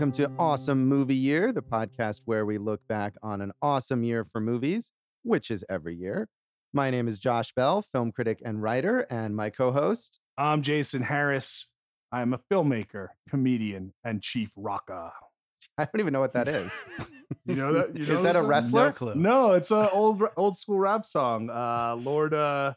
Welcome to Awesome Movie Year, the podcast where we look back on an awesome year for movies, which is every year. My name is Josh Bell, film critic and writer, and my co host. I'm Jason Harris. I'm a filmmaker, comedian, and chief rocker. I don't even know what that is. You know that? You know is that a wrestler? No clue. No, it's an old old school rap song. Uh, Lord, uh,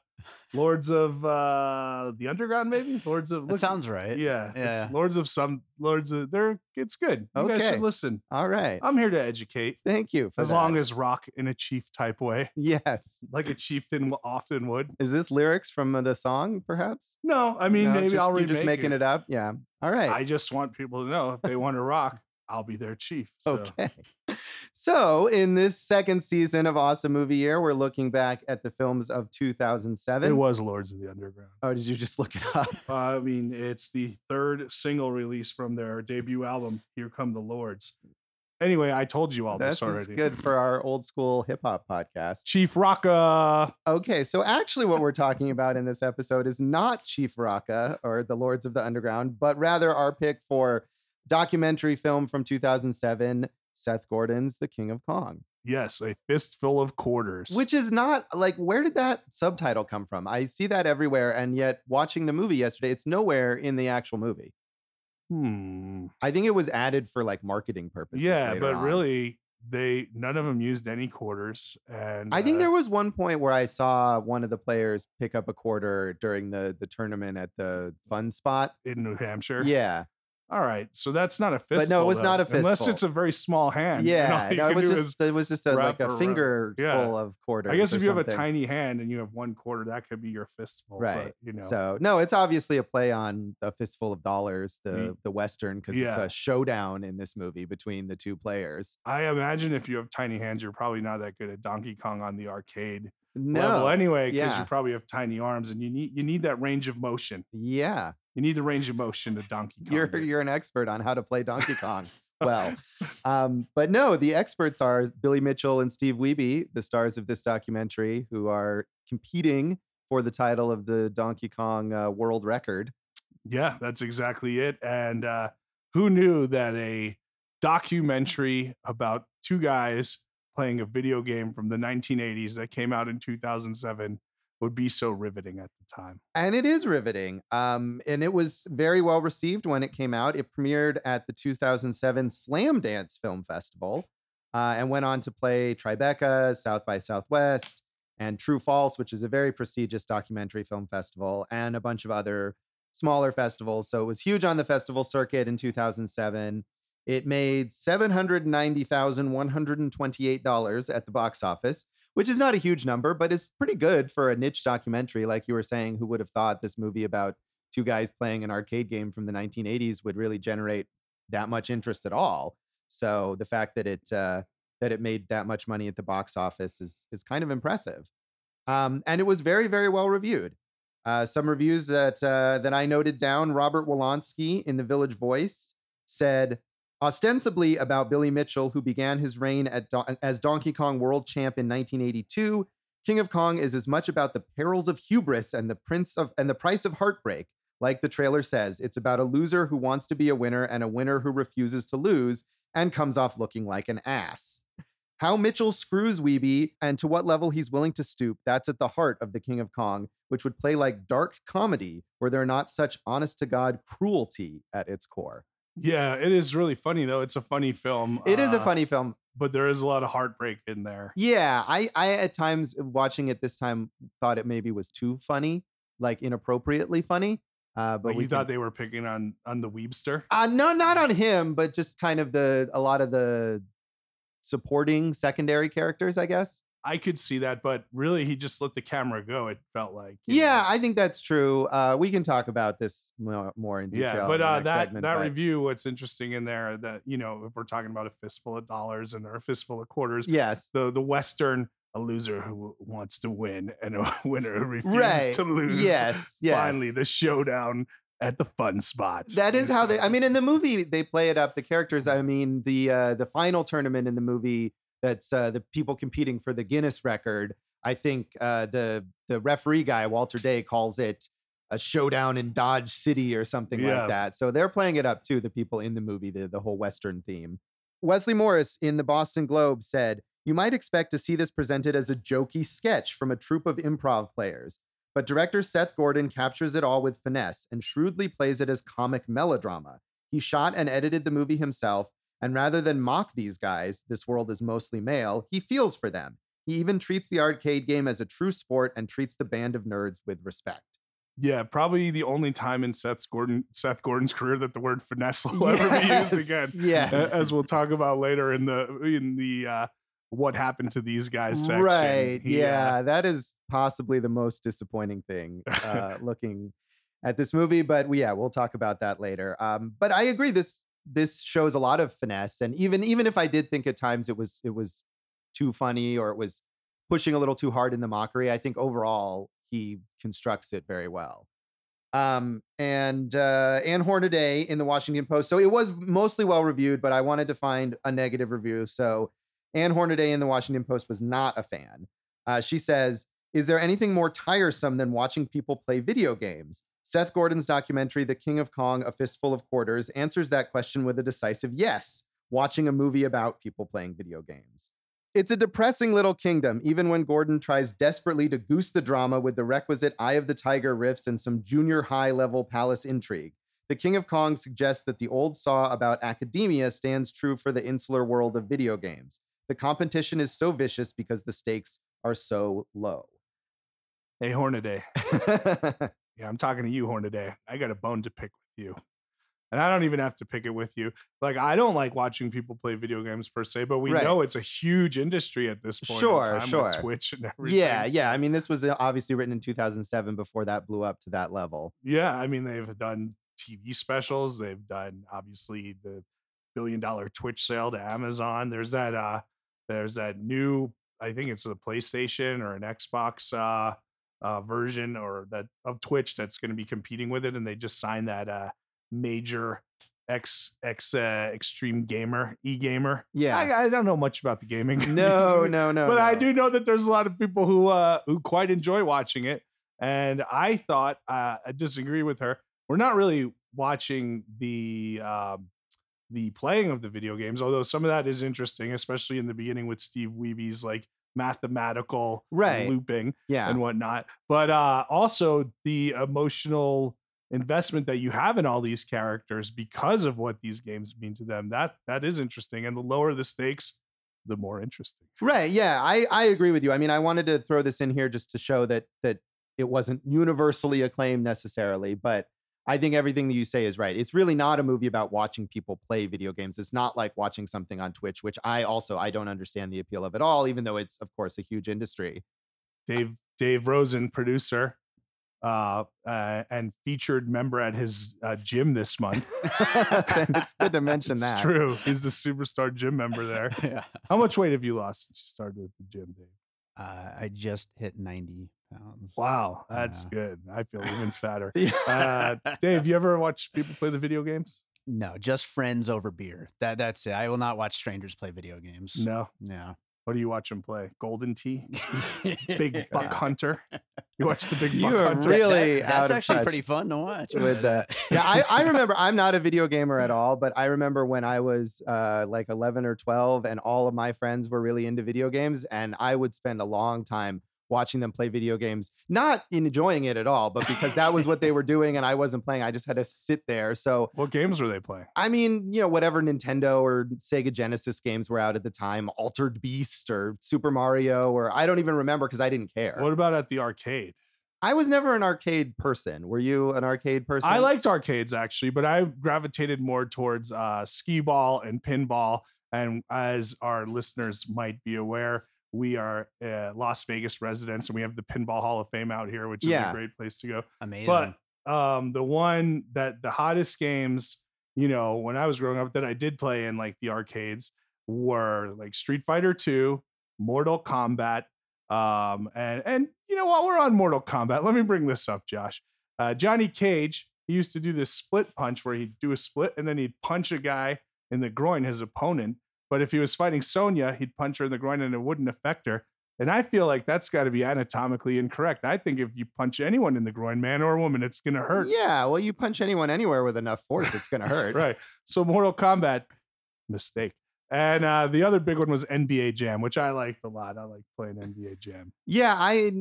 Lords of uh, the Underground, maybe Lords of. That sounds right. Yeah, Yeah. It's Lords of some Lords of. They're it's good. You guys should listen. All right. I'm here to educate, Thank you. For as that. long as rock in a chief type way, Yes. like a chieftain often would. Is this lyrics from the song, perhaps? No, I mean No, maybe just- I'll You're just making it. up. Yeah. All right. I just want people to know if they want to rock, I'll be their chief. So. Okay. So, in this second season of Awesome Movie Year, we're looking back at the films of 2007. It was Lords of the Underground. Oh, did you just look it up? Uh, I mean, it's the third single release from their debut album, Here Come the Lords. Anyway, I told you all This this is already. good for our old school hip hop podcast. Chief Rocka. Okay, so actually, what we're talking about in this episode is not Chief Rocka or the Lords of the Underground, but rather our pick for documentary film from 2007, Seth Gordon's The King of Kong, Yes, a fistful of quarters. which is not like where did that subtitle come from? I see that everywhere, and yet watching the movie yesterday, it's nowhere in the actual movie. hmm. I think it was added for like marketing purposes. Yeah, but on. really, they none of them used any quarters. And I think uh, there was one point where I saw one of the players pick up a quarter during the the tournament at the fun spot. in New Hampshire. Yeah, All right, so that's not a fistful. no, it was though, not a fist. Unless it's a very small hand. yeah. No, it was just it was just a like a finger Yeah. full of quarters. I guess if you have a tiny hand and you have one quarter, that could be your fistful. right, But, you know, So no, it's obviously a play on a fistful of dollars, the Mm. the western, because it's a showdown in this movie between the two players. I imagine if you have tiny hands, you're probably not that good at Donkey Kong on the arcade No, level anyway, because yeah. you probably have tiny arms and you need you need that range of motion. yeah, You need the range of motion to Donkey Kong. you're you're an expert on how to play Donkey Kong. well, um, but no, the experts are Billy Mitchell and Steve Wiebe, the stars of this documentary, who are competing for the title of the Donkey Kong uh, world record. yeah, that's exactly it. And uh, who knew that a documentary about two guys playing a video game from the 1980s that came out in 2007 would be so riveting at the time. And it is riveting. Um, and it was very well received when it came out. It premiered at the 2007 Slamdance Film Festival uh, and went on to play Tribeca, South by Southwest, and True False, which is a very prestigious documentary film festival, and a bunch of other smaller festivals. So it was huge on the festival circuit in 2007. It made $790,128 at the box office, which is not a huge number, but it's pretty good for a niche documentary. Like you were saying, who would have thought this movie about two guys playing an arcade game from the 1980s would really generate that much interest at all? So the fact that it uh, that it made that much money at the box office is is kind of impressive. Um, and it was very very well reviewed. Uh, some reviews that uh, that I noted down. Robert Wilonsky in the Village Voice said ostensibly about Billy Mitchell, who began his reign Don- as Donkey Kong World Champ in 1982. King of Kong is as much about the perils of hubris and the prince of and the price of heartbreak. Like the trailer says, it's about a loser who wants to be a winner and a winner who refuses to lose and comes off looking like an ass. How Mitchell screws Wiebe and to what level he's willing to stoop, that's at the heart of The King of Kong, which would play like dark comedy where they're not such honest to God cruelty at its core. Yeah, it is really funny though. It's a funny film. It is a uh, funny film. but there is a lot of heartbreak in there. Yeah, I, I at times watching it this time thought it maybe was too funny, like inappropriately funny. Uh, but But we you thought they were picking on on the Weebster. uh, no, not on him, but just kind of the a lot of the supporting secondary characters, I guess. I could see that, but really, he just let the camera go. It felt like. Yeah, know. I think that's true. Uh, we can talk about this more, more in detail. yeah. But uh, that segment, that but- review, what's interesting in there, that you know, if we're talking about a fistful of dollars and or a fistful of quarters, yes, the the Western, a loser who wants to win and a winner who refuses right. to lose. Yes, yes. Finally, the showdown at the fun spot. That is how they. I mean, in the movie, they play it up. The characters. I mean, the uh, the final tournament in the movie. That's uh, the people competing for the Guinness record. I think uh, the the referee guy Walter Day calls it a showdown in Dodge City or something Yeah. like that. So they're playing it up too, the people in the movie, the, the whole Western theme. Wesley Morris in the Boston Globe said, You might expect to see this presented as a jokey sketch from a troupe of improv players, but director Seth Gordon captures it all with finesse and shrewdly plays it as comic melodrama. He shot and edited the movie himself, and rather than mock these guys, this world is mostly male, he feels for them. He even treats the arcade game as a true sport and treats the band of nerds with respect. Yeah, probably the only time in Seth Gordon Seth Gordon's career that the word finesse will ever be used again. Yes. As we'll talk about later in the in the uh what happened to these guys section. Right. He, uh, yeah, that is possibly the most disappointing thing uh, looking at this movie. But we, yeah, we'll talk about that later. Um, but I agree. This this shows a lot of finesse, and even even if I did think at times it was it was too funny or it was pushing a little too hard in the mockery, I think overall he constructs it very well. Um, and uh, Ann Hornaday in the Washington Post. So it was mostly well reviewed, but I wanted to find a negative review. So Ann Hornaday in the Washington Post was not a fan. Uh, she says, Is there anything more tiresome than watching people play video games? Seth Gordon's documentary, The King of Kong, A Fistful of Quarters, answers that question with a decisive yes, watching a movie about people playing video games. It's a depressing little kingdom, even when Gordon tries desperately to goose the drama with the requisite Eye of the Tiger riffs and some junior high level palace intrigue. The King of Kong suggests that the old saw about academia stands true for the insular world of video games. The competition is so vicious because the stakes are so low. Hey Hornaday. Yeah, I'm talking to you, Hornaday. I got a bone to pick with you. And I don't even have to pick it with you. Like I don't like watching people play video games per se, but we Right. know it's a huge industry at this point. in Sure, with sure. Twitch and everything. yeah, yeah. I mean, this was uh, obviously written in 2007 before that blew up to that level. Yeah, I mean they've done TV specials. They've done obviously the billion dollar Twitch sale to Amazon. There's that uh there's that new I think it's a PlayStation or an Xbox uh uh version or that of Twitch that's going to be competing with it and they just signed that uh major X X uh, extreme gamer e gamer. Yeah. I, I don't know much about the gaming. no, no, no. but I do know that there's a lot of people who uh who quite enjoy watching it. And I thought uh, I disagree with her. We're not really watching the um, the playing of the video games, although some of that is interesting, especially in the beginning with Steve Wiebe's like mathematical Right. looping Yeah. and whatnot. But uh, also the emotional investment that you have in all these characters because of what these games mean to them. That that is interesting. And the lower the stakes, the more interesting. Right. Yeah. I, I agree with you. I mean, I wanted to throw this in here just to show that that it wasn't universally acclaimed necessarily, but I think everything that you say is right. It's really not a movie about watching people play video games. It's not like watching something on Twitch, which I also I don't understand the appeal of at all, even though it's of course a huge industry. Dave Dave Rosen, producer, uh, uh, and featured member at his uh, gym this month. it's good to mention It's that. true. He's the superstar gym member there. yeah. How much weight have you lost since you started at the gym, Dave? Uh, I just hit 90 pounds. Wow, that's Yeah. good. I feel even fatter. Yeah. Uh, Dave, you ever watch people play the video games? No, just friends over beer. That that's it. I will not watch strangers play video games. No. No. What do you watch them play? Golden Tee, Big Buck Hunter. You watch the Big You Buck are Hunter? really That- out that's of actually touch pretty fun to watch. with that. yeah, I, I remember I'm not a video gamer at all, but I remember when I was uh, like 11 or 12 and all of my friends were really into video games and I would spend a long time watching them play video games, not enjoying it at all, but because that was what they were doing and I wasn't playing, I just had to sit there. So, What games were they playing? I mean, you know, whatever Nintendo or Sega Genesis games were out at the time, Altered Beast or Super Mario, or I don't even remember because I didn't care. What about at the arcade? I was never an arcade person. Were you an arcade person? I liked arcades actually, but I gravitated more towards uh, skee ball and pinball. And as our listeners might be aware, we are uh, Las Vegas residents, and we have the Pinball Hall of Fame out here, which is Yeah. a great place to go. amazing. But um, the one that the hottest games, you know, when I was growing up that I did play in like the arcades were like Street Fighter 2, Mortal Kombat, um, and and you know what? We're on Mortal Kombat. Let me bring this up, Josh. Uh, Johnny Cage, he used to do this split punch where he'd do a split and then he'd punch a guy in the groin, his opponent. But if he was fighting Sonya, he'd punch her in the groin and it wouldn't affect her. And I feel like that's got to be anatomically incorrect. I think if you punch anyone in the groin, man or woman, it's going to hurt. Yeah, well, you punch anyone anywhere with enough force, it's going to hurt. right. So Mortal Kombat, mistake. And uh, the other big one was NBA Jam, which I liked a lot. I like playing NBA Jam. Yeah, I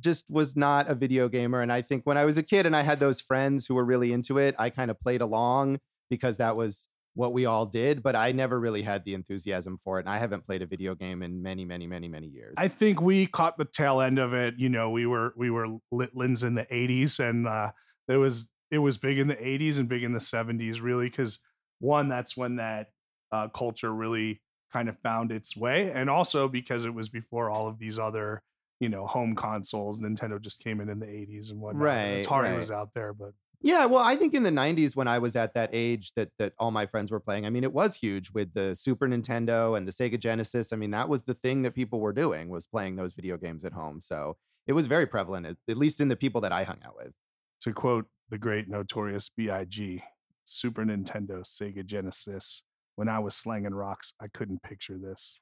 just was not a video gamer. And I think when I was a kid and I had those friends who were really into it, I kind of played along because that was what we all did, but I never really had the enthusiasm for it. And I haven't played a video game in many, many, many, many years. I think we caught the tail end of it. You know, we were we were Litlins in the '80s, and uh, it was it was big in the '80s and big in the '70s, really, because one, that's when that uh, culture really kind of found its way, and also because it was before all of these other you know home consoles. Nintendo just came in in the '80s and whatnot. Right, Atari right. was out there, but Yeah, well, I think in the 90s when I was at that age that that all my friends were playing, I mean, it was huge with the Super Nintendo and the Sega Genesis. I mean, that was the thing that people were doing was playing those video games at home. So, it was very prevalent at, least in the people that I hung out with. to quote the great notorious Big, Super Nintendo, Sega Genesis. When I was slanging rocks, I couldn't picture this.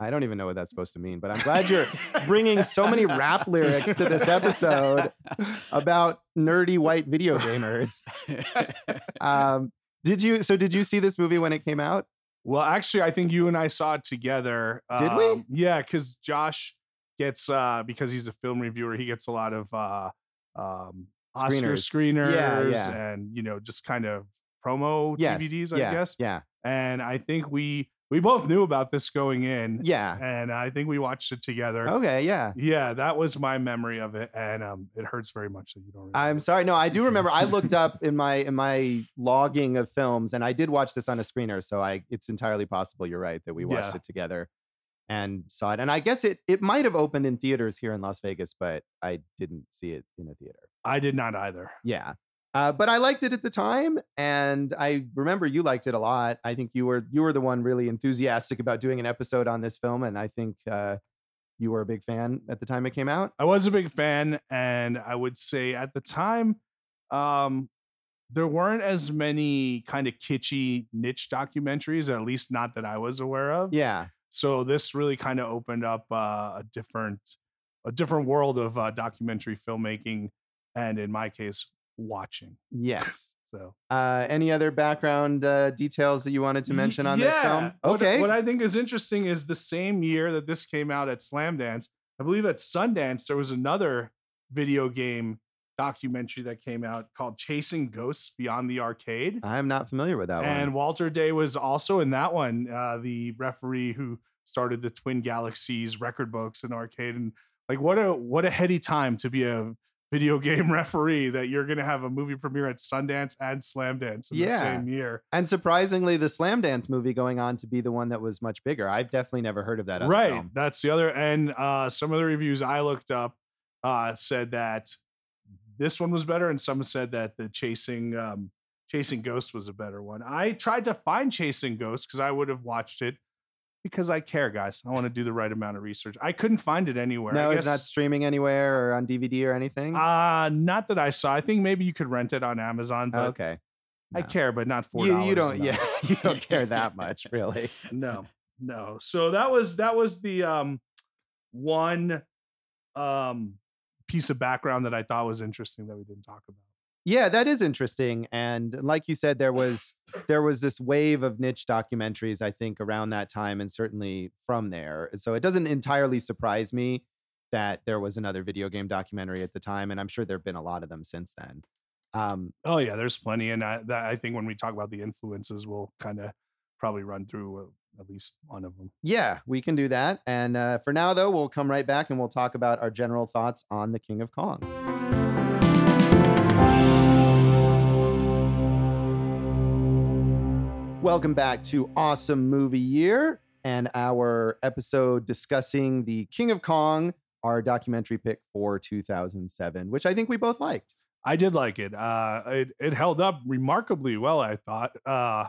I don't even know what that's supposed to mean, but I'm glad you're bringing so many rap lyrics to this episode about nerdy white video gamers. Um, did you so did you see this movie when it came out? Well, actually, I think you and I saw it together. Did we? Um, Yeah, because Josh gets uh because he's a film reviewer, he gets a lot of uh um Oscar Screeners. screeners Yeah, yeah. and you know just kind of promo Yes. DVDs, I yeah, guess. Yeah. And I think we we both knew about this going in, Yeah. and I think we watched it together. Okay, yeah. Yeah, that was my memory of it, and um, it hurts very much that you don't. Remember. I'm sorry. No, I do remember. I looked up in my in my logging of films, and I did watch this on a screener. So I, it's entirely possible. You're right that we watched Yeah. it together and saw it. And I guess it it might have opened in theaters here in Las Vegas, but I didn't see it in a theater. I did not either. Yeah. Uh, but I liked it at the time, and I remember you liked it a lot. I think you were you were the one really enthusiastic about doing an episode on this film, and I think uh, you were a big fan at the time it came out. I was a big fan, and I would say at the time, um, there weren't as many kind of kitschy niche documentaries, at least not that I was aware of. Yeah, So this really kind of opened up uh, a different, a different world of uh, documentary filmmaking, and in my case, watching. yes. So Uh, any other background uh, details that you wanted to mention on this film? yeah. What- Okay. What, I think is interesting is the same year that this came out at Slamdance, I believe at Sundance, there was another video game documentary that came out called Chasing Ghosts Beyond the Arcade. I'm not familiar with that and one. And Walter Day was also in that one, uh, the referee who started the Twin Galaxies record books and arcade. And like, what a what a heady time to be a video game referee that you're going to have a movie premiere at Sundance and Slamdance in the same year. And surprisingly, the Slamdance movie going on to be the one that was much bigger. I've definitely never heard of that. Right film. that's the other and uh some of the reviews i looked up uh said that this one was better and some said that the chasing um chasing ghost was a better one i tried to find chasing ghost because i would have watched it because i care guys i want to do the right amount of research i couldn't find it anywhere No, it's not streaming anywhere or on DVD or anything. uh not that i saw i think maybe you could rent it on amazon but okay. i care but not four You, you don't. Yeah, you don't care that much, really. no no so that was that was the um one um piece of background that i thought was interesting that we didn't talk about Yeah, that is interesting. And like you said, there was there was this wave of niche documentaries, I think, around that time, and certainly from there. So it doesn't entirely surprise me that there was another video game documentary at the time, and I'm sure there have been a lot of them since then. Um, oh yeah there's plenty and I, that, I think when we talk about the influences we'll kind of probably run through at least one of them yeah, we can do that. And uh, for now, though, we'll come right back and we'll talk about our general thoughts on the King of Kong. Welcome back to Awesome Movie Year and our episode discussing the King of Kong, our documentary pick for 2007, which I think we both liked. i did like it. Uh it, it held up remarkably well i thought uh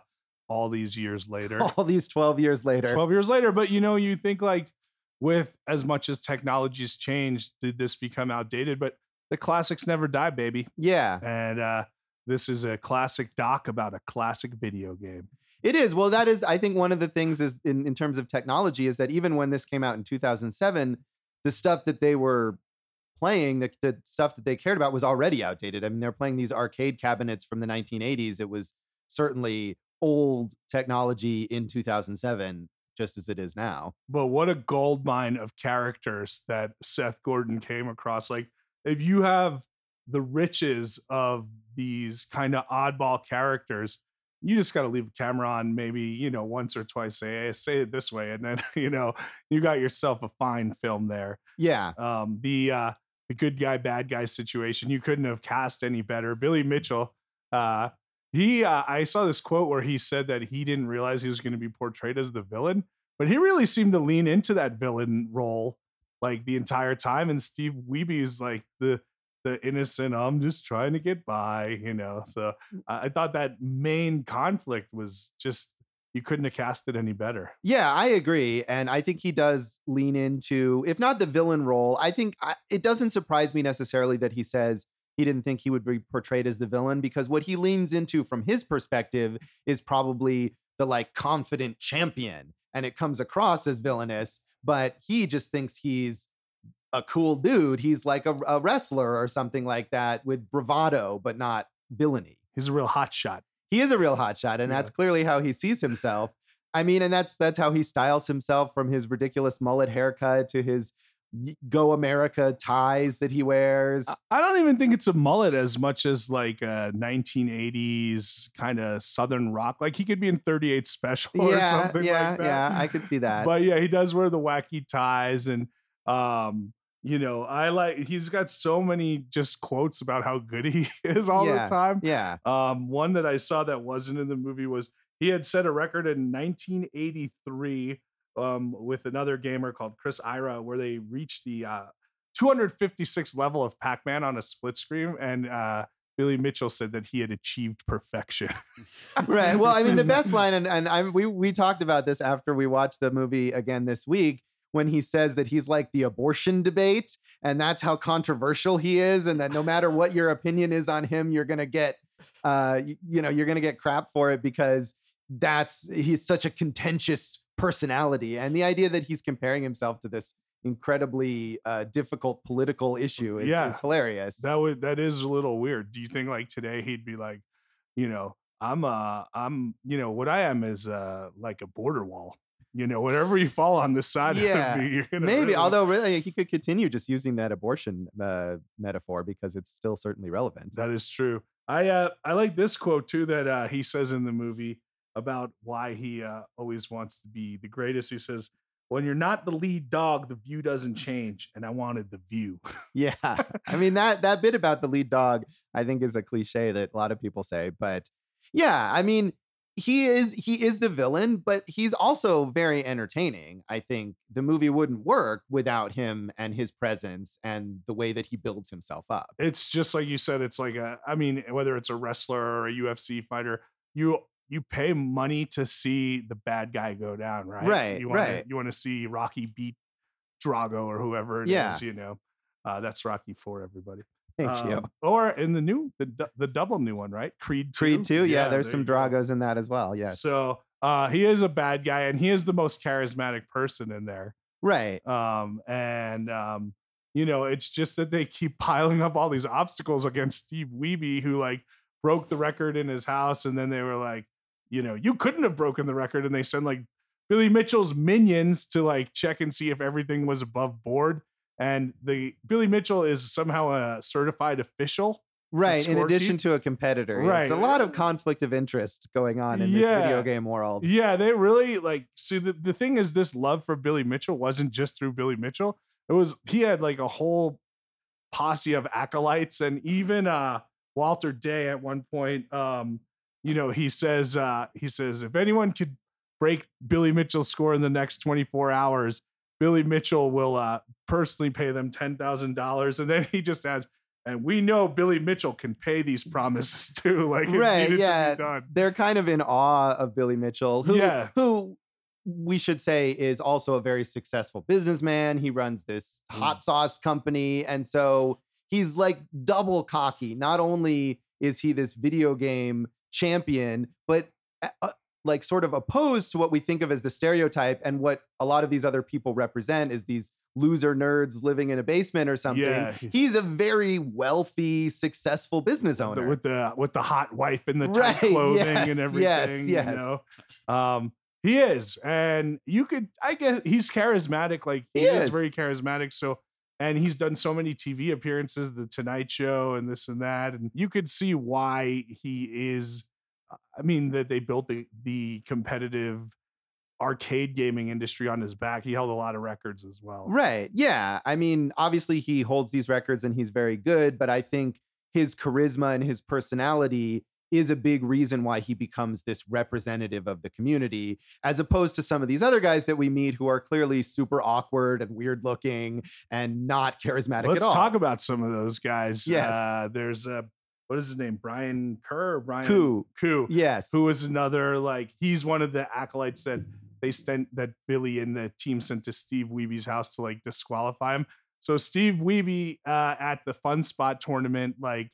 all these years later. All these 12 years later. 12 years later but you know you think like with as much as technology's changed did this become outdated? But the classics never die baby. Yeah, and uh this is a classic doc about a classic video game it is. Well, that is, I think, one of the things is in, in terms of technology is that even when this came out in 2007, the stuff that they were playing, the, the stuff that they cared about was already outdated. I mean, they're playing these arcade cabinets from the 1980s. It was certainly old technology in 2007, just as it is now. But what a gold mine of characters that Seth Gordon came across. Like, if you have the riches of these kind of oddball characters, you just got to leave the camera on maybe, you know, once or twice, say, hey, say it this way. And then, you know, you got yourself a fine film there. Yeah. Um, the, uh, the good guy, bad guy situation, you couldn't have cast any better. Billy Mitchell, uh, he, uh, I saw this quote where he said that he didn't realize he was going to be portrayed as the villain, but he really seemed to lean into that villain role like the entire time. And Steve Wiebe is like the, the innocent i'm just trying to get by you know so mm. i thought that main conflict was just you couldn't have cast it any better Yeah, I agree. And I think he does lean into, if not the villain role, I think I, it doesn't surprise me necessarily that he says he didn't think he would be portrayed as the villain because what he leans into from his perspective is probably the like confident champion and it comes across as villainous, but he just thinks he's a cool dude. He's like a, a wrestler or something like that with bravado, but not villainy he's a real hot shot he is a real hotshot, and Yeah. that's clearly how he sees himself. I mean, and that's that's how he styles himself from his ridiculous mullet haircut to his Go America ties that he wears. I- don't even think it's a mullet as much as like a 1980s kind of southern rock like he could be in 38 special or something yeah, like that yeah. I could see that. but yeah he does wear the wacky ties and um you know i like he's got so many just quotes about how good he is all Yeah. the time yeah, Um, one that I saw that wasn't in the movie was he had set a record in 1983 um, with another gamer called Chris Ayra, where they reached the uh, 256 level of Pac-Man on a split screen, and uh, Billy Mitchell said that he had achieved perfection. right. Well, I mean, the best line, and and I'm we we talked about this after we watched the movie again this week. When he says that he's like the abortion debate, and that's how controversial he is, and that no matter what your opinion is on him, you're gonna get, uh, you, you know, you're gonna get crap for it because that's he's such a contentious personality, and the idea that he's comparing himself to this incredibly uh, difficult political issue is, Yeah. is hilarious. that would that is a little weird. Do you think like today he'd be like, you know, I'm uh I'm you know what I am is uh like a border wall. You know, whatever you fall on this side Yeah, of me, you're gonna Maybe, really- although really he could continue just using that abortion uh, metaphor because it's still certainly relevant. That is true. I uh I like this quote too that uh he says in the movie about why he uh always wants to be the greatest. He says, "When you're not the lead dog, the view doesn't change." And I wanted the view. Yeah, I mean that that bit about the lead dog, I think, is a cliche that a lot of people say. But yeah, I mean, he is he is the villain, but he's also very entertaining. I think the movie wouldn't work without him and his presence and the way that he builds himself up. It's just like you said. It's like a. I mean, whether it's a wrestler or a UFC fighter, you you pay money to see the bad guy go down, right? Right, You wanna, right. You want to see Rocky beat Drago or whoever it is. Yeah. You know, uh, that's Rocky for everybody. Thank you. Um, Or in the new, the the double new one, right? Creed 2. Creed too, yeah. there's there some you go. Dragos in that as well. Yes, So uh, he is a bad guy, and he is the most charismatic person in there. right. Um, and um, you know, it's just that they keep piling up all these obstacles against Steve Wiebe, who like broke the record in his house, and then they were like, you know, you couldn't have broken the record, and they send like Billy Mitchell's minions to like check and see if everything was above board. And the Billy Mitchell is somehow a certified official. Right. In addition to a competitor. Yeah, It's a lot of conflict of interest going on in this video game world. Yeah, they really like. See, the, the thing is, this love for Billy Mitchell wasn't just through Billy Mitchell. It was he had like a whole posse of acolytes, and even uh Walter Day at one point. Um, you know, he says uh he says if anyone could break Billy Mitchell's score in the next 24 hours, Billy Mitchell will uh personally pay them ten thousand dollars, and then he just adds. And we know Billy Mitchell can pay these promises too. Like it Right, to yeah. be done. They're kind of in awe of Billy Mitchell, who Yeah. who we should say is also a very successful businessman. He runs this Mm. hot sauce company. And so he's like double cocky. Not only is he this video game champion, but uh, like sort of opposed to what we think of as the stereotype and what a lot of these other people represent is these loser nerds living in a basement or something. Yeah. He's a very wealthy, successful business owner. with the with the hot wife and the tight Right, clothing yes, and yes, everything. yes. You know, um, he is, and you could, I guess, he's charismatic. Like he, He is. is. very charismatic. So, and he's done so many TV appearances, The Tonight Show, and this and that, and you could see why he is. I mean, that they built the the competitive arcade gaming industry on his back. He held a lot of records as well. Right. Yeah. I mean, obviously he holds these records and he's very good, but I think his charisma and his personality is a big reason why he becomes this representative of the community, as opposed to some of these other guys that we meet who are clearly super awkward and weird looking and not charismatic Let's at all. talk about some of those guys. Yes. Uh, there's a what is his name? Brian Kerr Brian Kuh. Kuh. Yes. Who is another like he's one of the acolytes that they sent that Billy and the team sent to Steve Wiebe's house to like disqualify him. So Steve Wiebe uh, at the Fun Spot tournament like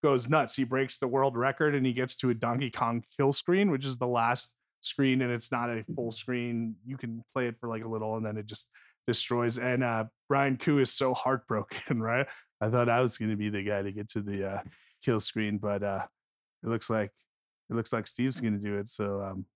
goes nuts. He breaks the world record and he gets to a Donkey Kong kill screen, which is the last screen and it's not a full screen. You can play it for like a little and then it just destroys. And uh, Brian Kuh is so heartbroken, right? I thought I was going to be the guy to get to the uh, kill screen, but uh, it looks like it looks like Steve's going to do it. So, um,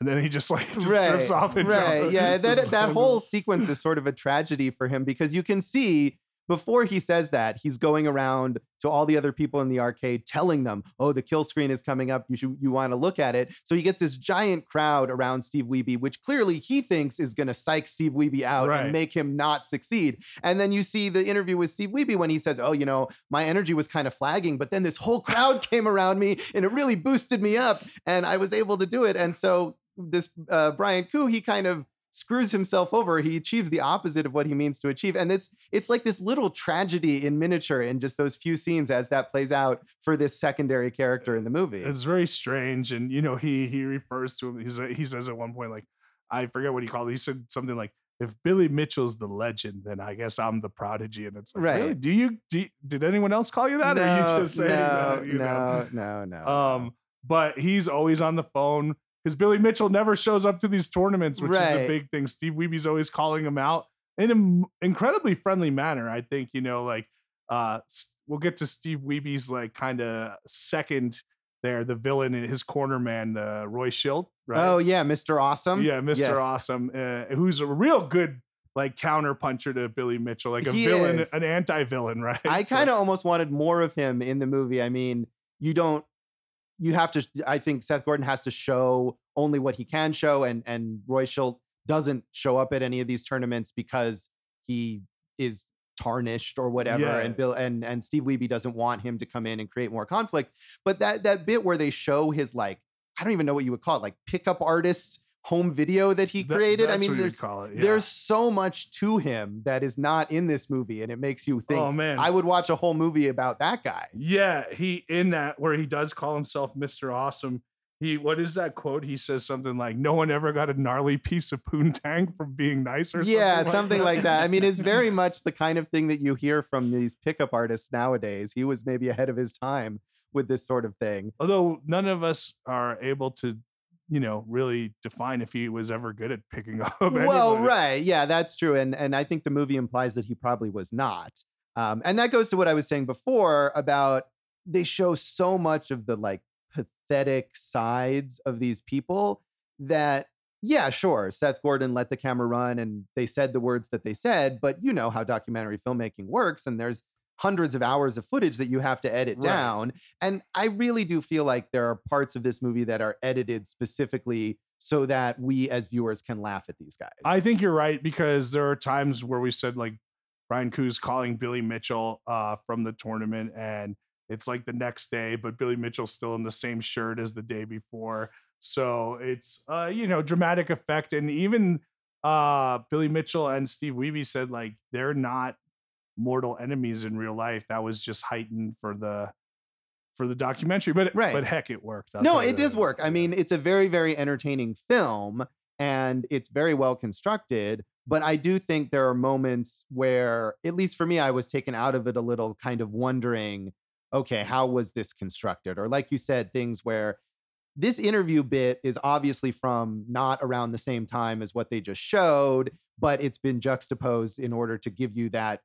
and then he just like just drifts off into right. Yeah, that that whole sequence is sort of a tragedy for him because you can see before he says that he's going around to all the other people in the arcade telling them, "Oh, the kill screen is coming up. You should you want to look at it." So he gets this giant crowd around Steve Wiebe, which clearly he thinks is going to psych Steve Wiebe out Right. and make him not succeed. And then you see the interview with Steve Wiebe when he says, "Oh, you know, my energy was kind of flagging, but then this whole crowd came around me and it really boosted me up, and I was able to do it." And so this uh, Brian Kuh, he kind of screws himself over. He achieves the opposite of what he means to achieve, and it's it's like this little tragedy in miniature in just those few scenes as that plays out for this secondary character in the movie. It's very strange, and you know he he refers to him. He's he says at one point like I forget what he called. it. He said something like. If Billy Mitchell's the legend, then I guess I'm the prodigy. And it's like, Right. really? Do you, do did anyone else call you that? or are you just saying no, that? You know? no, no, no, no. Um, but he's always on the phone because Billy Mitchell never shows up to these tournaments, which is a big thing. Steve Wiebe's always calling him out in an incredibly friendly manner. I think you know, like uh, we'll get to Steve Wiebe's like kind of second there, the villain in his corner man, uh, Roy Shildt, right? Oh yeah, Mr. Awesome. yeah, Mr. Yes. Awesome, uh, who's a real good like counter puncher to Billy Mitchell, like a He villain, is. an anti-villain, right? I kind of almost wanted more of him in the movie. I mean, you don't you have to I think Seth Gordon has to show only what he can show and and Roy Shildt doesn't show up at any of these tournaments because he is tarnished or whatever Yeah. and Bill and and Steve Wiebe doesn't want him to come in and create more conflict. But that that bit where they show his like I don't even know what you would call it, like pickup artist home video that he created. I mean, there's yeah. there's so much to him that is not in this movie, and it makes you think. oh man, I would watch a whole movie about that guy. Yeah, he in that where he does call himself Mr. Awesome. He what is that quote? He says something like, "No one ever got a gnarly piece of poontang from being nice," or yeah, something, something like that. I mean, it's very much the kind of thing that you hear from these pickup artists nowadays. He was maybe ahead of his time with this sort of thing. Although none of us are able to, you know, really define if he was ever good at picking up. Well, right, yeah, that's true, and and I think the movie implies that he probably was not. Um, and that goes to what I was saying before about they show so much of the like pathetic sides of these people that yeah, sure, Seth Gordon let the camera run and they said the words that they said, but you know how documentary filmmaking works and there's hundreds of hours of footage that you have to edit Right. down. And I really do feel like there are parts of this movie that are edited specifically so that we as viewers can laugh at these guys. I think you're right because there are times where we said like Brian Kuh's calling Billy Mitchell uh, from the tournament, and it's like the next day, but Billy Mitchell's still in the same shirt as the day before. So it's uh, you know dramatic effect, and even uh, Billy Mitchell and Steve Wiebe said like they're not mortal enemies in real life. That was just heightened for the for the documentary, but Right. but heck, it worked. I'll no, it does work. I mean, it's a very, very entertaining film and it's very well constructed. But I do think there are moments where, at least for me, I was taken out of it a little, kind of wondering, okay, how was this constructed? Or, like you said, things where this interview bit is obviously from not around the same time as what they just showed, but it's been juxtaposed in order to give you that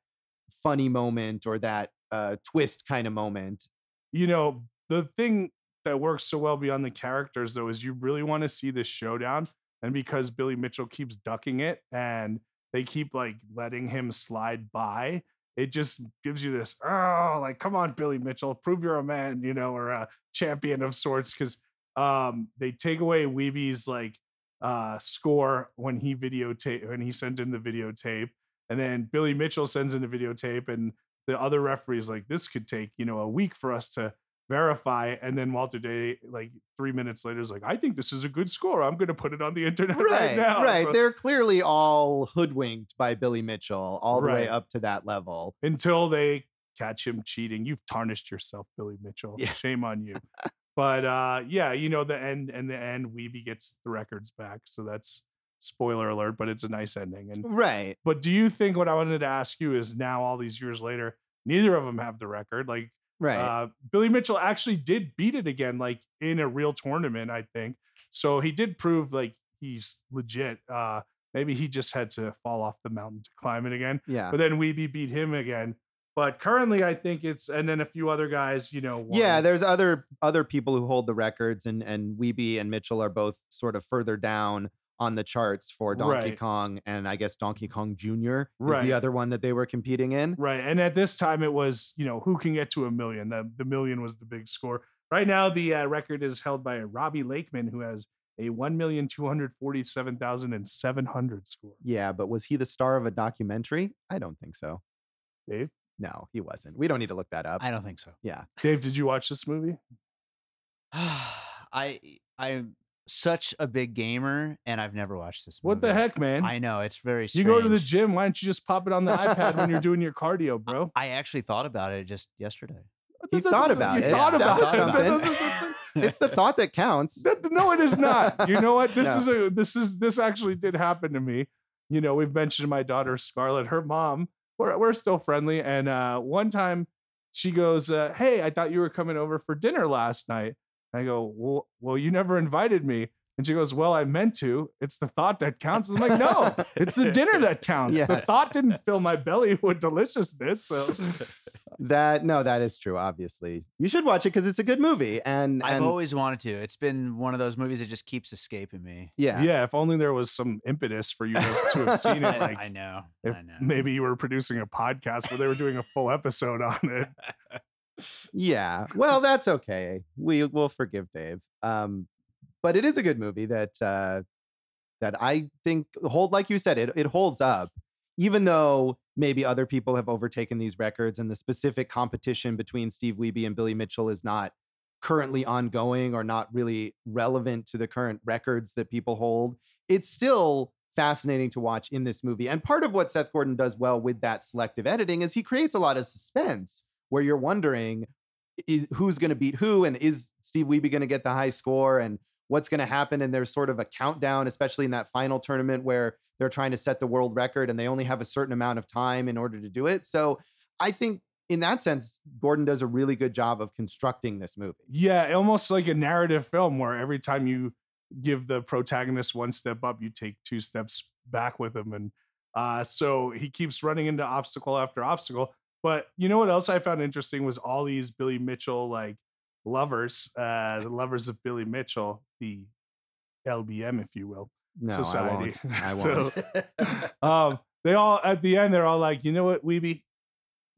funny moment or that uh, twist kind of moment. You know, the thing that works so well beyond the characters though is you really want to see this showdown and because Billy Mitchell keeps ducking it and they keep like letting him slide by it just gives you this oh like come on Billy Mitchell prove you're a man you know or a champion of sorts cuz um they take away Wiebe's like uh score when he videotape when he sent in the videotape and then Billy Mitchell sends in the videotape and the other referees like this could take you know a week for us to verify. And then Walter Day, like three minutes later, is like, I think this is a good score. I'm going to put it on the internet right, Right, now. right. So- They're clearly all hoodwinked by Billy Mitchell all the way up to that level. until they catch him cheating. You've tarnished yourself, Billy Mitchell. Yeah. Shame on you. but uh, yeah, you know, the end and the end, Wiebe gets the records back. So that's spoiler alert, but it's a nice ending. And Right. but do you think what I wanted to ask you is now all these years later, neither of them have the record? Like Right. Uh, Billy Mitchell actually did beat it again, like in a real tournament, I think. So he did prove like he's legit. Uh, maybe he just had to fall off the mountain to climb it again. yeah. But then Wiebe beat him again. But currently, I think it's and then a few other guys, you know. Yeah, there's other other people who hold the records, and and Wiebe and Mitchell are both sort of further down on the charts for Donkey Right. Kong, and I guess Donkey Kong Jr. is the other one that they were competing in. right. And at this time, it was you know who can get to a million. The the million was the big score. Right now, the uh, record is held by Robbie Lakeman, who has a one million two hundred forty-seven thousand and seven hundred score. Yeah, but was he the star of a documentary? I don't think so. Dave, No, he wasn't. We don't need to look that up. I don't think so. yeah. Dave, did you watch this movie? I I'm such a big gamer, and I've never watched this. What the heck, man? I know it's very. you go to the gym. Why don't you just pop it on the iPad when you're doing your cardio, bro? I actually thought about it just yesterday. He That thought doesn't- about you it. Thought That about was it. That something. doesn't- that's- It's the thought that counts. That- no, it is not. You know what? This No. is a this is this actually did happen to me. You know, we've mentioned my daughter Scarlett, her mom. We're we're still friendly, and uh, one time she goes, uh, "Hey, I thought you were coming over for dinner last night." I go, "Well, well, you never invited me." And she goes, "Well, I meant to. It's the thought that counts." I'm like, "No, it's the dinner that counts. The thought didn't fill my belly with deliciousness." So That no, that is true. Obviously, you should watch it because it's a good movie. And I've always wanted to. It's been one of those movies that just keeps escaping me. yeah, yeah. if only there was some impetus for you to, to have seen it. Like I know. I know. maybe you were producing a podcast where they were doing a full episode on it. Yeah. Well, that's okay. We will forgive Dave. Um, but it is a good movie that uh, that I think hold like you said it it holds up, even though maybe other people have overtaken these records and the specific competition between Steve Wiebe and Billy Mitchell is not currently ongoing or not really relevant to the current records that people hold. It's still fascinating to watch in this movie. And part of what Seth Gordon does well with that selective editing is he creates a lot of suspense where you're wondering is who's going to beat who and is Steve Wiebe going to get the high score and what's going to happen and there's sort of a countdown especially in that final tournament where they're trying to set the world record and they only have a certain amount of time in order to do it. So I think in that sense Gordon does a really good job of constructing this movie. Yeah, almost like a narrative film where every time you give the protagonist one step up, you take two steps back with him. And uh, so he keeps running into obstacle after obstacle. But you know what else I found interesting was all these Billy Mitchell like lovers, uh, the lovers of Billy Mitchell, the LBM, if you will. No, Society. I won't. I won't. So, um, they all at the end they're all like, you know what, Wiebe,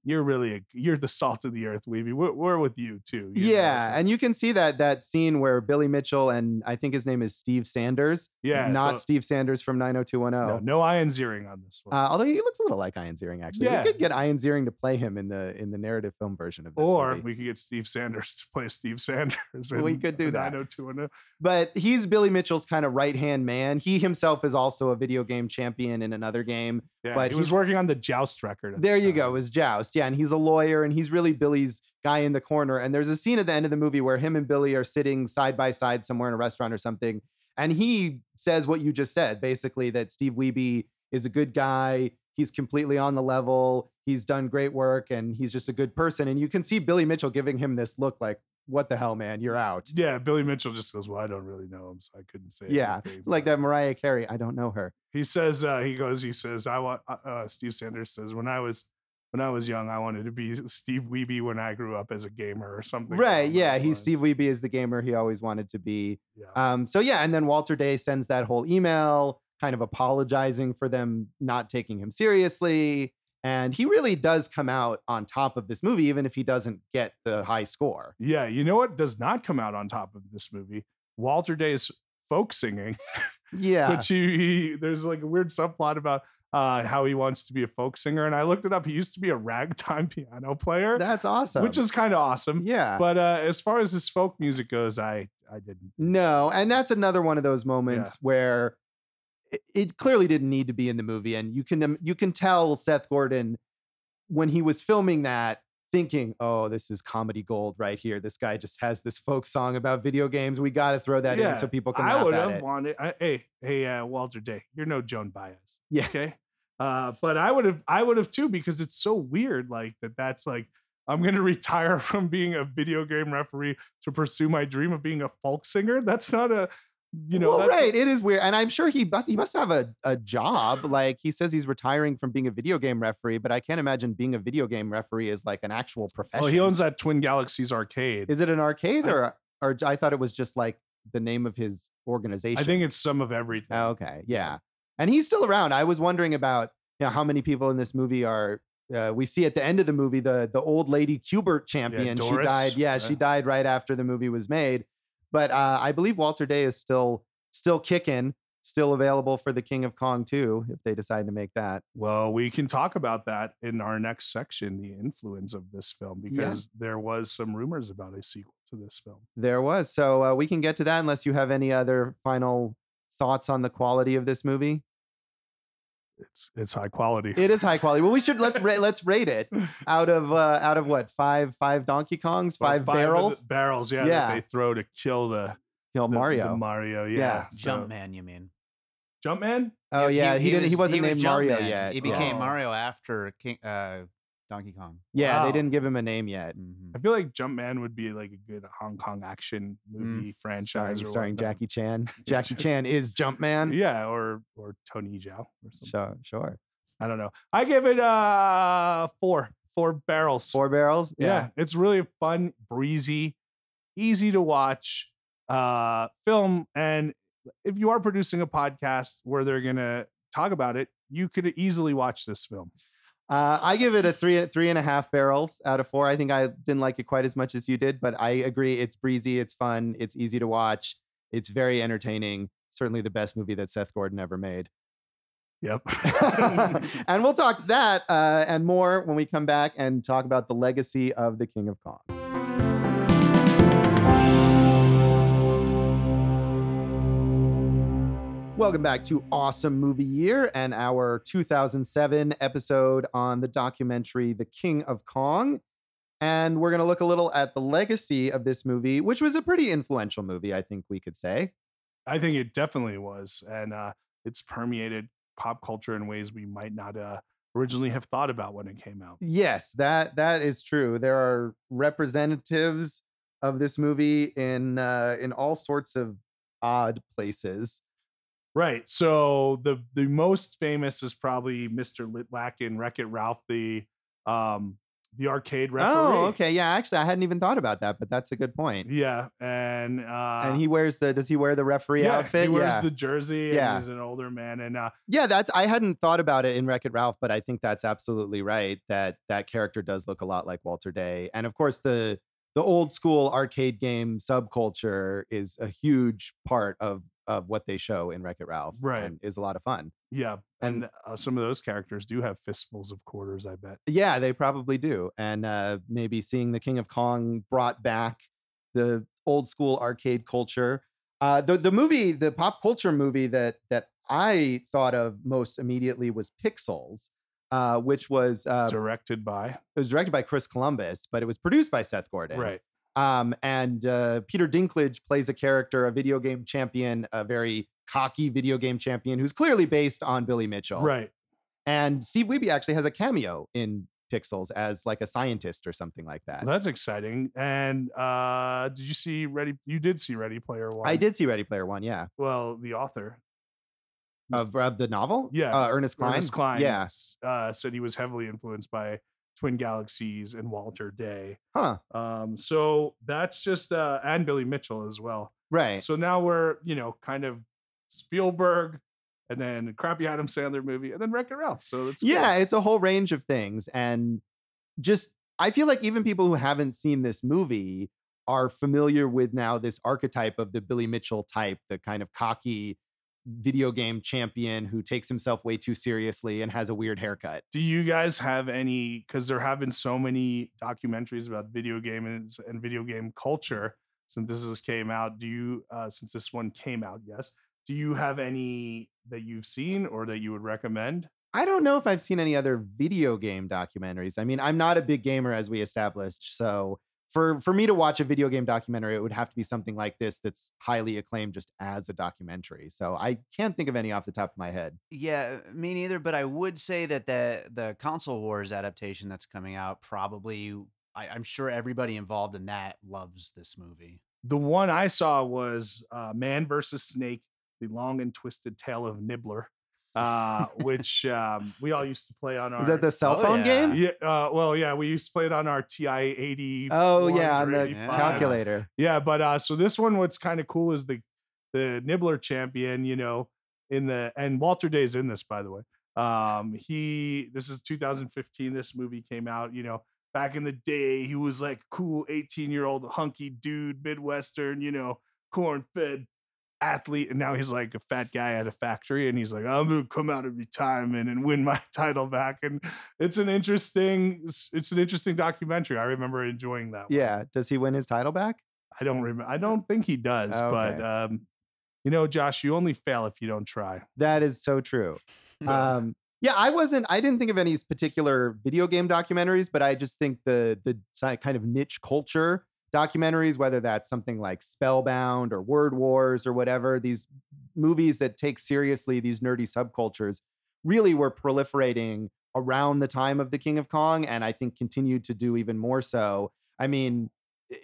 you're really a, you're the salt of the earth, Wiebe. We're, we're with you too. you know, yeah, so- and you can see that that scene where Billy Mitchell and I think his name is Steve Sanders. Yeah, not the- Steve Sanders from no, 90210. no Ian Ziering on this one. Uh, although he looks a little like Ian Ziering, actually. Yeah. We could get Ian Ziering to play him in the in the narrative film version of this or movie. we could get Steve Sanders to play Steve Sanders. We could do that. 90210. But he's Billy Mitchell's kind of right hand man. He himself is also a video game champion in another game. Yeah, But he was he's- working on the Joust record. at the There you go, is Joust. Yeah, and he's a lawyer and he's really Billy's guy in the corner. And there's a scene at the end of the movie where him and Billy are sitting side by side somewhere in a restaurant or something. And he says what you just said, basically that Steve Wiebe is a good guy. He's completely on the level. He's done great work and he's just a good person. And you can see Billy Mitchell giving him this look like, what the hell, man, you're out. Yeah, Billy Mitchell just goes, "Well, I don't really know him, so I couldn't say." Yeah, anything." like that Mariah Carey. I don't know her. He says, uh, he goes, he says, I want. Uh, uh, Steve Sanders says, when I was when I was young, I wanted to be Steve Wiebe when I grew up as a gamer or something. Right. Yeah. He's lines. Steve Wiebe is the gamer he always wanted to be. Yeah. Um, so yeah, and then Walter Day sends that whole email, kind of apologizing for them not taking him seriously. And he really does come out on top of this movie, even if he doesn't get the high score. yeah. You know what does not come out on top of this movie? Walter Day's folk singing. Yeah. which he, he there's like a weird subplot about uh, how he wants to be a folk singer. And I looked it up. He used to be a ragtime piano player, That's awesome. which is kind of awesome. yeah. But uh, as far as his folk music goes, I I didn't. No, and that's another one of those moments where it, it clearly didn't need to be in the movie, and you can um, you can tell Seth Gordon when he was filming that thinking, "Oh, this is comedy gold right here. This guy just has this folk song about video games. We got to throw that Yeah, in so people can I would have it." wanted. I, hey, hey, uh, Walter Day, you're no Joan Baez. Yeah. Okay. Uh, but I would have, I would have too, because it's so weird. Like that. That's like I'm going to retire from being a video game referee to pursue my dream of being a folk singer. That's not a, you know, well, right. It is weird, and I'm sure he must he must have a, a job. Like he says, he's retiring from being a video game referee, but I can't imagine being a video game referee is like an actual profession. Oh, he owns that Twin Galaxies arcade. Is it an arcade I- or or I thought it was just like the name of his organization? I think it's some of everything. Oh, okay, yeah, and he's still around. I was wondering about you know how many people in this movie are. Uh, we see at the end of the movie the the old lady Q*bert champion. she Doris, died. Yeah, she died right after the movie was made. But uh, I believe Walter Day is still still kicking, still available for the King of Kong too, if they decide to make that. Well, we can talk about that in our next section, the influence of this film, because there was some rumors about a sequel to this film. There was. So uh, we can get to that unless you have any other final thoughts on the quality of this movie. It's it's high quality. It is high quality. Well, we should let's ra- let's rate it out of uh, out of what five five Donkey Kongs, Well, five, of the barrels. barrels, yeah, Yeah. that they throw to kill the, Kill the- the Mario. Mario, yeah. Yeah. so- Jumpman, you mean? Jumpman. oh yeah, he, didn't. He, was- wasn't was named Mario Jumpman. yet. He became Oh. Mario after King, uh, Donkey Kong. Yeah, they didn't give him a name yet. Mhm. I feel like Jumpman would be like a good Hong Kong action movie franchise Starring, or starring whatnot. Jackie Chan. Jackie Chan is Jumpman. Yeah, or or Tony Zhao or something. Sure, sure. I don't know. I give it uh four four barrels. Four barrels. yeah. it's really a fun, breezy, easy to watch uh film and if you are producing a podcast where they're going to talk about it, you could easily watch this film. Uh, I give it a three three and a half barrels out of four. I think I didn't like it quite as much as you did, but I agree. It's breezy, it's fun, it's easy to watch, it's very entertaining. Certainly the best movie that Seth Gordon ever made. Yep. and we'll talk that uh, and more when we come back and talk about the legacy of the King of Kong. Welcome back to Awesome Movie Year and our 2007 episode on the documentary The King of Kong. And we're going to look a little at the legacy of this movie, which was a pretty influential movie, I think we could say. I think it definitely was. And uh, it's permeated pop culture in ways we might not uh, originally have thought about when it came out. Yes, that that is true. There are representatives of this movie in uh, in all sorts of odd places. Right. So the the most famous is probably Mr. Litwack in Wreck It Ralph, the um the arcade referee. Oh, okay. Yeah, actually, I hadn't even thought about that, but that's a good point. Yeah, and uh, and he wears the does he wear the referee yeah, outfit? He wears yeah. the jersey. And Yeah. he's an older man, and uh, yeah, that's I hadn't thought about it in Wreck It Ralph, but I think that's absolutely right. That that character does look a lot like Walter Day, and of course the the old school arcade game subculture is a huge part of of what they show in Wreck It Ralph, Right. And is a lot of fun. yeah, And- and uh, some of those characters do have fistfuls of quarters. I bet. Yeah, they probably do. And uh, maybe seeing the King of Kong brought back the old school arcade culture. Uh, the the movie, the pop culture movie that that I thought of most immediately was Pixels, uh, which was uh, Directed by it was directed by Chris Columbus, but it was produced by Seth Gordon. right. Um, and uh, Peter Dinklage plays a character, a video game champion, a very cocky video game champion who's clearly based on Billy Mitchell. Right. And Steve Wiebe actually has a cameo in Pixels as like a scientist or something like that. That's exciting. And uh did you see Ready? You did see Ready Player One. I did see Ready Player One, yeah, Well, the author, of, of the novel. Yeah, uh, Ernest Cline. Ernest Cline, Yeah, uh, said he was heavily influenced by Twin Galaxies and Walter Day. huh? Um, so that's just uh, and Billy Mitchell as well. Right. So now we're you know kind of Spielberg, and then crappy Adam Sandler movie, and then Wreck-It Ralph. So it's yeah, it's a whole range of things, and just I feel like even people who haven't seen this movie are familiar with now this archetype of the Billy Mitchell type, the kind of cocky video game champion who takes himself way too seriously and has a weird haircut. Do you guys have any? Because there have been so many documentaries about video games and video game culture since this has came out. Do you, uh, since this one came out, yes. Do you have any that you've seen or that you would recommend? I don't know if I've seen any other video game documentaries. I mean, I'm not a big gamer as we established, so for for me to watch a video game documentary, it would have to be something like this that's highly acclaimed just as a documentary. So I can't think of any off the top of my head. Yeah, me neither. But I would say that the the console wars adaptation that's coming out probably I, I'm sure everybody involved in that loves this movie. The one I saw was uh, Man versus Snake: The Long and Twisted Tale of Nibbler, uh, which um, we all used to play on our. Is that the cell Oh, phone yeah. game? Yeah, uh, well, yeah, we used to play it on our TI eighty. Oh yeah, on the calculator. Yeah, but uh, so this one, what's kind of cool is the the Nibbler champion. You know, in the and Walter Day's in this, by the way. Um, he this is 2015. This movie came out. You know, back in the day, he was like cool 18 year old hunky dude, midwestern. You know, corn fed athlete, and now he's like a fat guy at a factory, and he's like, I'm gonna come out of retirement and win my title back. And it's an interesting, it's, an interesting documentary. I remember enjoying that. one. Yeah. Does he win his title back? I don't remember. I don't think he does, Okay. but um, you know, Josh, you only fail if you don't try. That is so true. So, Um, yeah, I wasn't. I didn't think of any particular video game documentaries, but I just think the the kind of niche culture documentaries, whether that's something like Spellbound or Word Wars or whatever, these movies that take seriously these nerdy subcultures, really were proliferating around the time of the King of Kong, and I think continued to do even more so. I mean. Eh,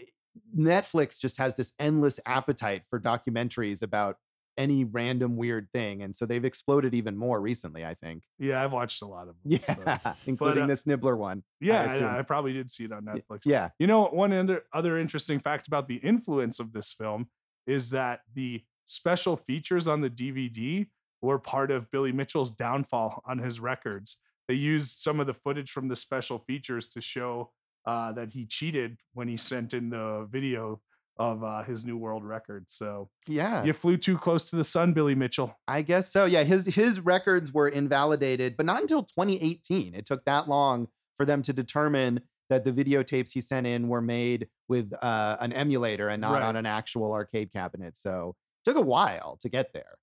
Netflix just has this endless appetite for documentaries about any random weird thing. And so they've exploded even more recently, I think. yeah, I've watched a lot of them. Yeah, so. including uh, this Nibbler one. yeah. I, I probably did see it on Netflix. Yeah. You know, one other other interesting fact about the influence of this film is that the special features on the DVD were part of Billy Mitchell's downfall on his records. They used some of the footage from the special features to show uh, that he cheated when he sent in the video of uh, his new world record. So Yeah. you flew too close to the sun, Billy Mitchell. I guess so. Yeah, his his records were invalidated, but not until 2018. It took that long for them to determine that the videotapes he sent in were made with uh, an emulator and not Right. on an actual arcade cabinet. So it took a while to get there.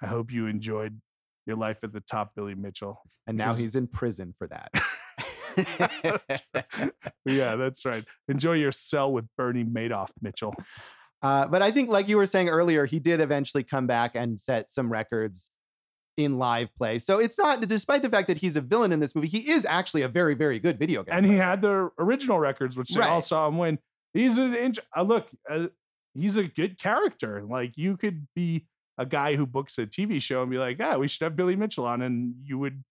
I hope you enjoyed your life at the top, Billy Mitchell. And now he's in prison for that. yeah, that's right. Enjoy your cell with Bernie Madoff, Mitchell. Uh, but I think, like you were saying earlier, he did eventually come back and set some records in live play. So it's not, despite the fact that he's a villain in this movie, he is actually a very, very good video game. And he had the original records, which they all saw him win. He's an inch. uh, look. Uh, he's a good character. Like you could be a guy who books a TV show and be like, "Yeah, we should have Billy Mitchell on," and you would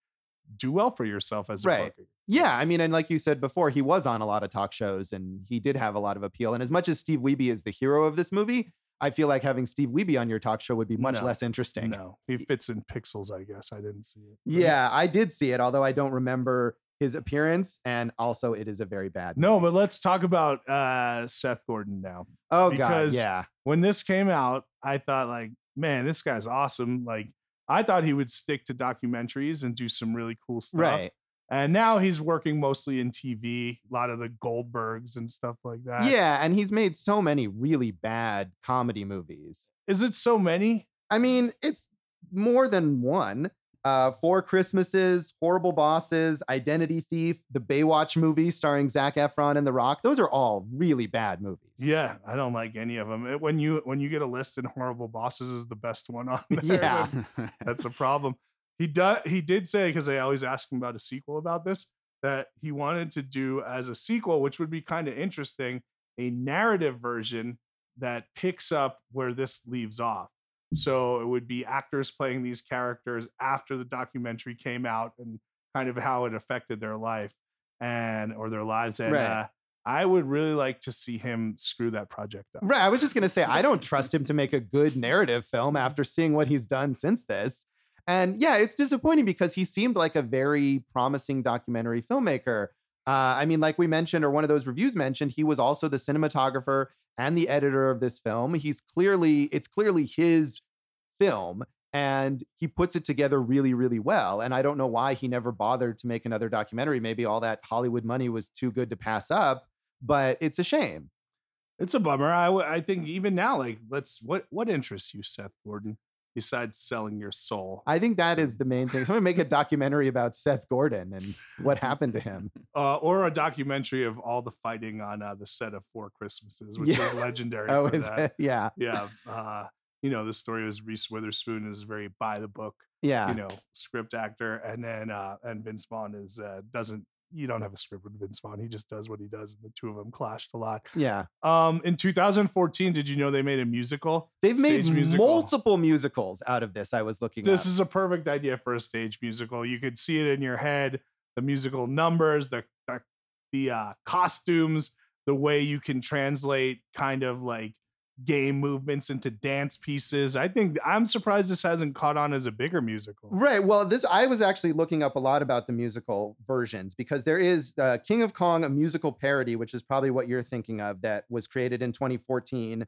do well for yourself as a Right. booker. Yeah, I mean, and like you said before, he was on a lot of talk shows and he did have a lot of appeal. And as much as Steve Wiebe is the hero of this movie, I feel like having Steve Wiebe on your talk show would be much No, less interesting. No, he fits in pixels. I guess I didn't see it. Yeah, I did see it, although I don't remember his appearance. And also, it is a very bad. No, movie. but let's talk about uh, Seth Gordon now. oh god, because- yeah, when this came out, I thought like, man, this guy's awesome. Like, I thought he would stick to documentaries and do some really cool stuff. right. And now he's working mostly in TV, a lot of the Goldbergs and stuff like that. Yeah, and he's made so many really bad comedy movies. Is it so many? I mean, it's more than one. Uh, Four Christmases, Horrible Bosses, Identity Thief, the Baywatch movie starring Zac Efron and The Rock. Those are all really bad movies. Yeah, I don't like any of them. When you when you get a list and Horrible Bosses is the best one on there, Yeah. that's a problem. He does. He did say because I always ask him about a sequel about this that he wanted to do as a sequel, which would be kind of interesting, a narrative version that picks up where this leaves off. So it would be actors playing these characters after the documentary came out and kind of how it affected their life and or their lives. And Right. uh, I would really like to see him screw that project up. Right. I was just going to say, I don't trust him to make a good narrative film after seeing what he's done since this. And yeah, it's disappointing because he seemed like a very promising documentary filmmaker. Uh, I mean, like we mentioned, or one of those reviews mentioned, he was also the cinematographer and the editor of this film. He's clearly, it's clearly his film and he puts it together really, really well. And I don't know why he never bothered to make another documentary. Maybe all that Hollywood money was too good to pass up, but it's a shame. It's a bummer. I, w- I think even now, like, let's what what interests you, Seth Gordon, besides selling your soul? I think that is the main thing. Someone make a documentary about Seth Gordon and what happened to him. uh, or a documentary of all the fighting on uh, the set of Four Christmases, which Yeah. is legendary. Oh, is that. it? Yeah. Yeah. Uh, you know, the story was Reese Witherspoon is very by the book, Yeah. you know, script actor, and then uh, and Vince Vaughn is uh, doesn't. You don't have a script with Vince Vaughn. He just does what he does, and the two of them clashed a lot. yeah. Um, in 2014, did you know they made a musical? They've made musical. multiple musicals out of this. I was looking This up. is a perfect idea for a stage musical. You could see it in your head, the musical numbers, the the, the uh, costumes, the way you can translate kind of like game movements into dance pieces. I think I'm surprised this hasn't caught on as a bigger musical. Right. Well, this I was actually looking up a lot about the musical versions because there is uh, King of Kong, a musical parody, which is probably what you're thinking of, that was created in 2014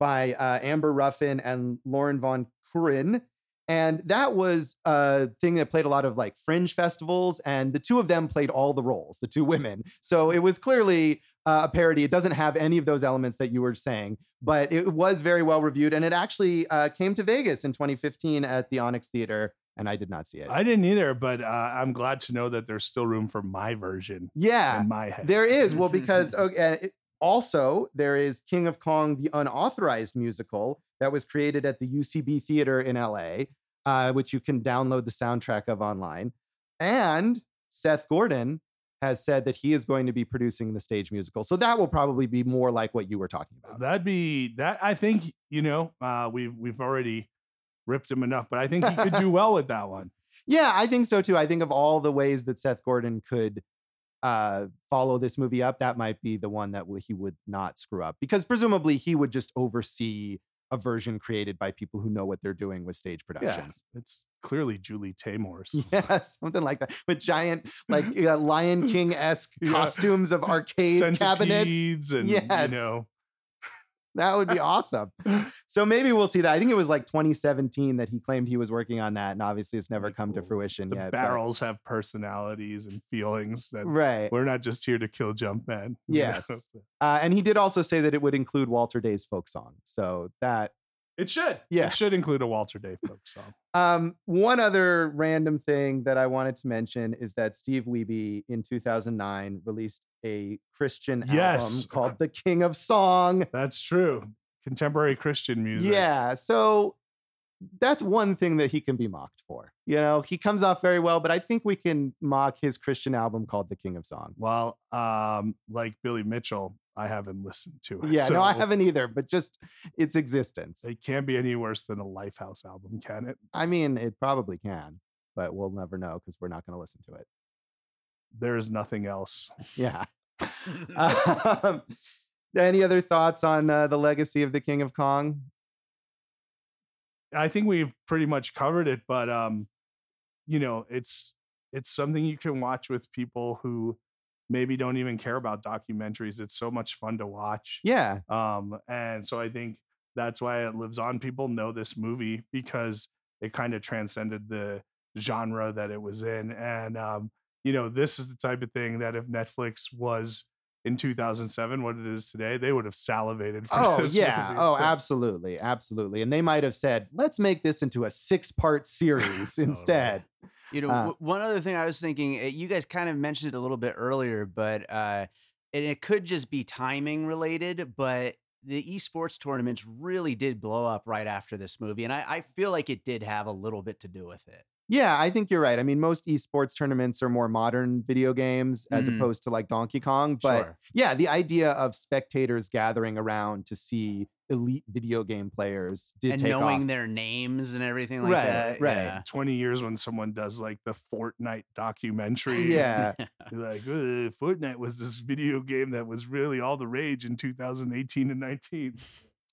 by uh, Amber Ruffin and Lauren Van Kurin. And that was a thing that played a lot of like fringe festivals, and the two of them played all the roles, the two women. So it was clearly uh, a parody. It doesn't have any of those elements that you were saying, but it was very well reviewed. And it actually uh, came to Vegas in 2015 at the Onyx Theater, and I did not see it. I didn't either, but uh, I'm glad to know that there's still room for my version yeah, in my head. there is. Well, because okay, also there is King of Kong, the unauthorized musical that was created at the UCB Theater in LA, uh, which you can download the soundtrack of online. And Seth Gordon has said that he is going to be producing the stage musical. So that will probably be more like what you were talking about. That'd be that. I think you know uh, we've we've already ripped him enough, but I think he could do well with that one. Yeah, I think so too. I think of all the ways that Seth Gordon could uh, follow this movie up, that might be the one that he would not screw up because presumably he would just oversee a version created by people who know what they're doing with stage productions. It's clearly Julie Taymor's. Yeah, something like that with giant, like uh, Lion King esque Yeah. costumes of arcade cabinets. And Yes. you know That would be awesome. So maybe we'll see that. I think it was like 2017 that he claimed he was working on that, and obviously it's never come to fruition the yet. but- barrels have personalities and feelings that right? we're not just here to kill jump men. Yes. Uh, and he did also say that it would include Walter Day's folk song. So that It should. Yeah. It should include a Walter Day folk song. um, one other random thing that I wanted to mention is that Steve Wiebe in 2009 released a Christian Yes. album called "The King of Song." That's true. Contemporary Christian music. Yeah, so that's one thing that he can be mocked for. You know, he comes off very well, but I think we can mock his Christian album called "The King of Song." Well, um, like Billy Mitchell, I haven't listened to it. Yeah, no, I haven't either, but just its existence. It can't be any worse than a Lifehouse album, can it? I mean, it probably can, but we'll never know because we're not going to listen to it. There is nothing else. Yeah. um, any other thoughts on uh, the legacy of the King of Kong? I think we've pretty much covered it, but um, you know, it's it's something you can watch with people who maybe don't even care about documentaries. It's so much fun to watch. Yeah, Um, and so I think that's why it lives on. People know this movie because it kind of transcended the genre that it was in. And um, you know, this is the type of thing that if Netflix was in 2007 what it is today, they would have salivated for Oh, this yeah. movie. Oh, So- absolutely. Absolutely. And they might have said, let's make this into a six part series Totally. instead. You know, Uh, w- one other thing I was thinking, uh, you guys kind of mentioned it a little bit earlier, but uh, and it could just be timing related, but the esports tournaments really did blow up right after this movie, and I, I feel like it did have a little bit to do with it. Yeah, I think you're right. I mean, most esports tournaments are more modern video games as Mhm. opposed to like Donkey Kong. But Sure. yeah, the idea of spectators gathering around to see elite video game players did and take knowing off. their names and everything like Right, that. right. yeah. 20 years when someone does like the Fortnite documentary. Yeah. Like, "Uh, Fortnite was this video game that was really all the rage in 2018 and 19.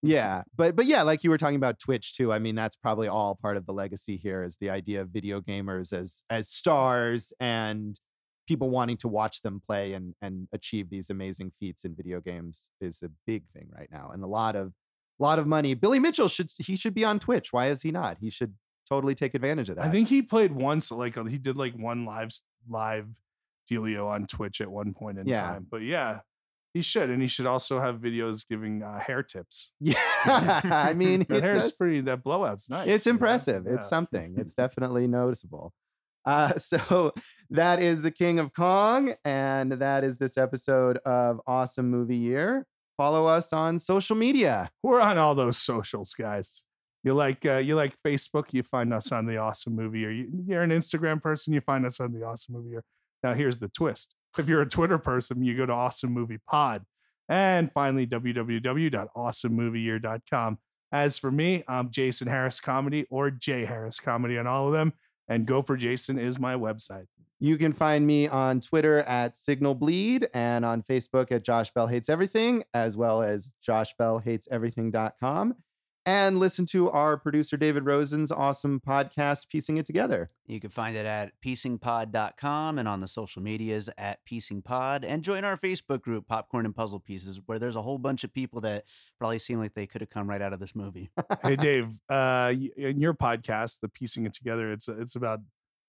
Yeah, but but yeah, like you were talking about Twitch too. I mean, that's probably all part of the legacy here is the idea of video gamers as as stars and people wanting to watch them play and and achieve these amazing feats in video games is a big thing right now and a lot of a lot of money. Billy Mitchell should he should be on Twitch. Why is he not? He should totally take advantage of that. I think he played once, like uh, he did like one live live dealio on Twitch at one point in Yeah. time. But yeah, he should, and he should also have videos giving uh, hair tips. yeah, I mean, That it hair's does- pretty. That blowout's nice. It's you know? impressive. Yeah. It's something. It's definitely noticeable. Uh, so that is the King of Kong, and that is this episode of Awesome Movie Year. Follow us on social media. We're on all those socials, guys. You like uh, you like Facebook, you find us on the Awesome Movie, you, you're an Instagram person, you find us on the Awesome Movie. Year. Now here's the twist: if you're a Twitter person, you go to Awesome Movie Pod, and finally www.awesomemovieyear.com. As for me, I'm Jason Harris Comedy or J Harris Comedy on all of them, and Go for Jason is my website. You can find me on Twitter at Signal Bleed and on Facebook at Josh Bell Hates Everything, as well as joshbellhateseverything.com. And listen to our producer David Rosen's awesome podcast, Piecing It Together. You can find it at piecingpod.com and on the social medias at piecingpod. And join our Facebook group, Popcorn and Puzzle Pieces, where there's a whole bunch of people that probably seem like they could have come right out of this movie. hey Dave, uh, in your podcast, the Piecing It Together, it's it's about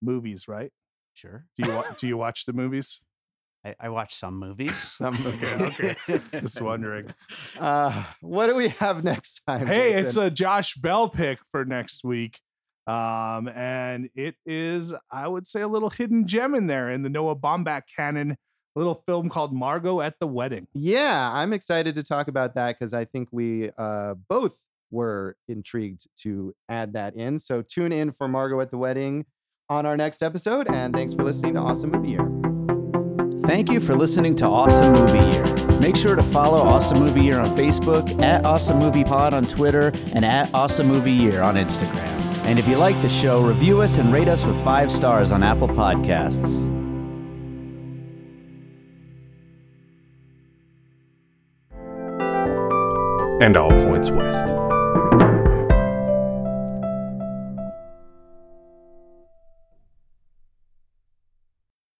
movies, right? Sure. Do you wa- do you watch the movies? I, I watch some movies. Some Okay, okay. Just wondering. Uh, what do we have next time? Hey, it's a Josh Bell pick for next week. Um, and it is, I would say, a little hidden gem in there in the Noah Baumbach canon, a little film called Margot at the Wedding. Yeah, I'm excited to talk about that because I think we uh, both were intrigued to add that in. So tune in for Margot at the Wedding on our next episode. And thanks for listening to Awesome Movie Year. Thank you for listening to Awesome Movie Year. Make sure to follow Awesome Movie Year on Facebook, at Awesome Movie Pod on Twitter, and at Awesome Movie Year on Instagram. And if you like the show, review us and rate us with five stars on Apple Podcasts. and all points west.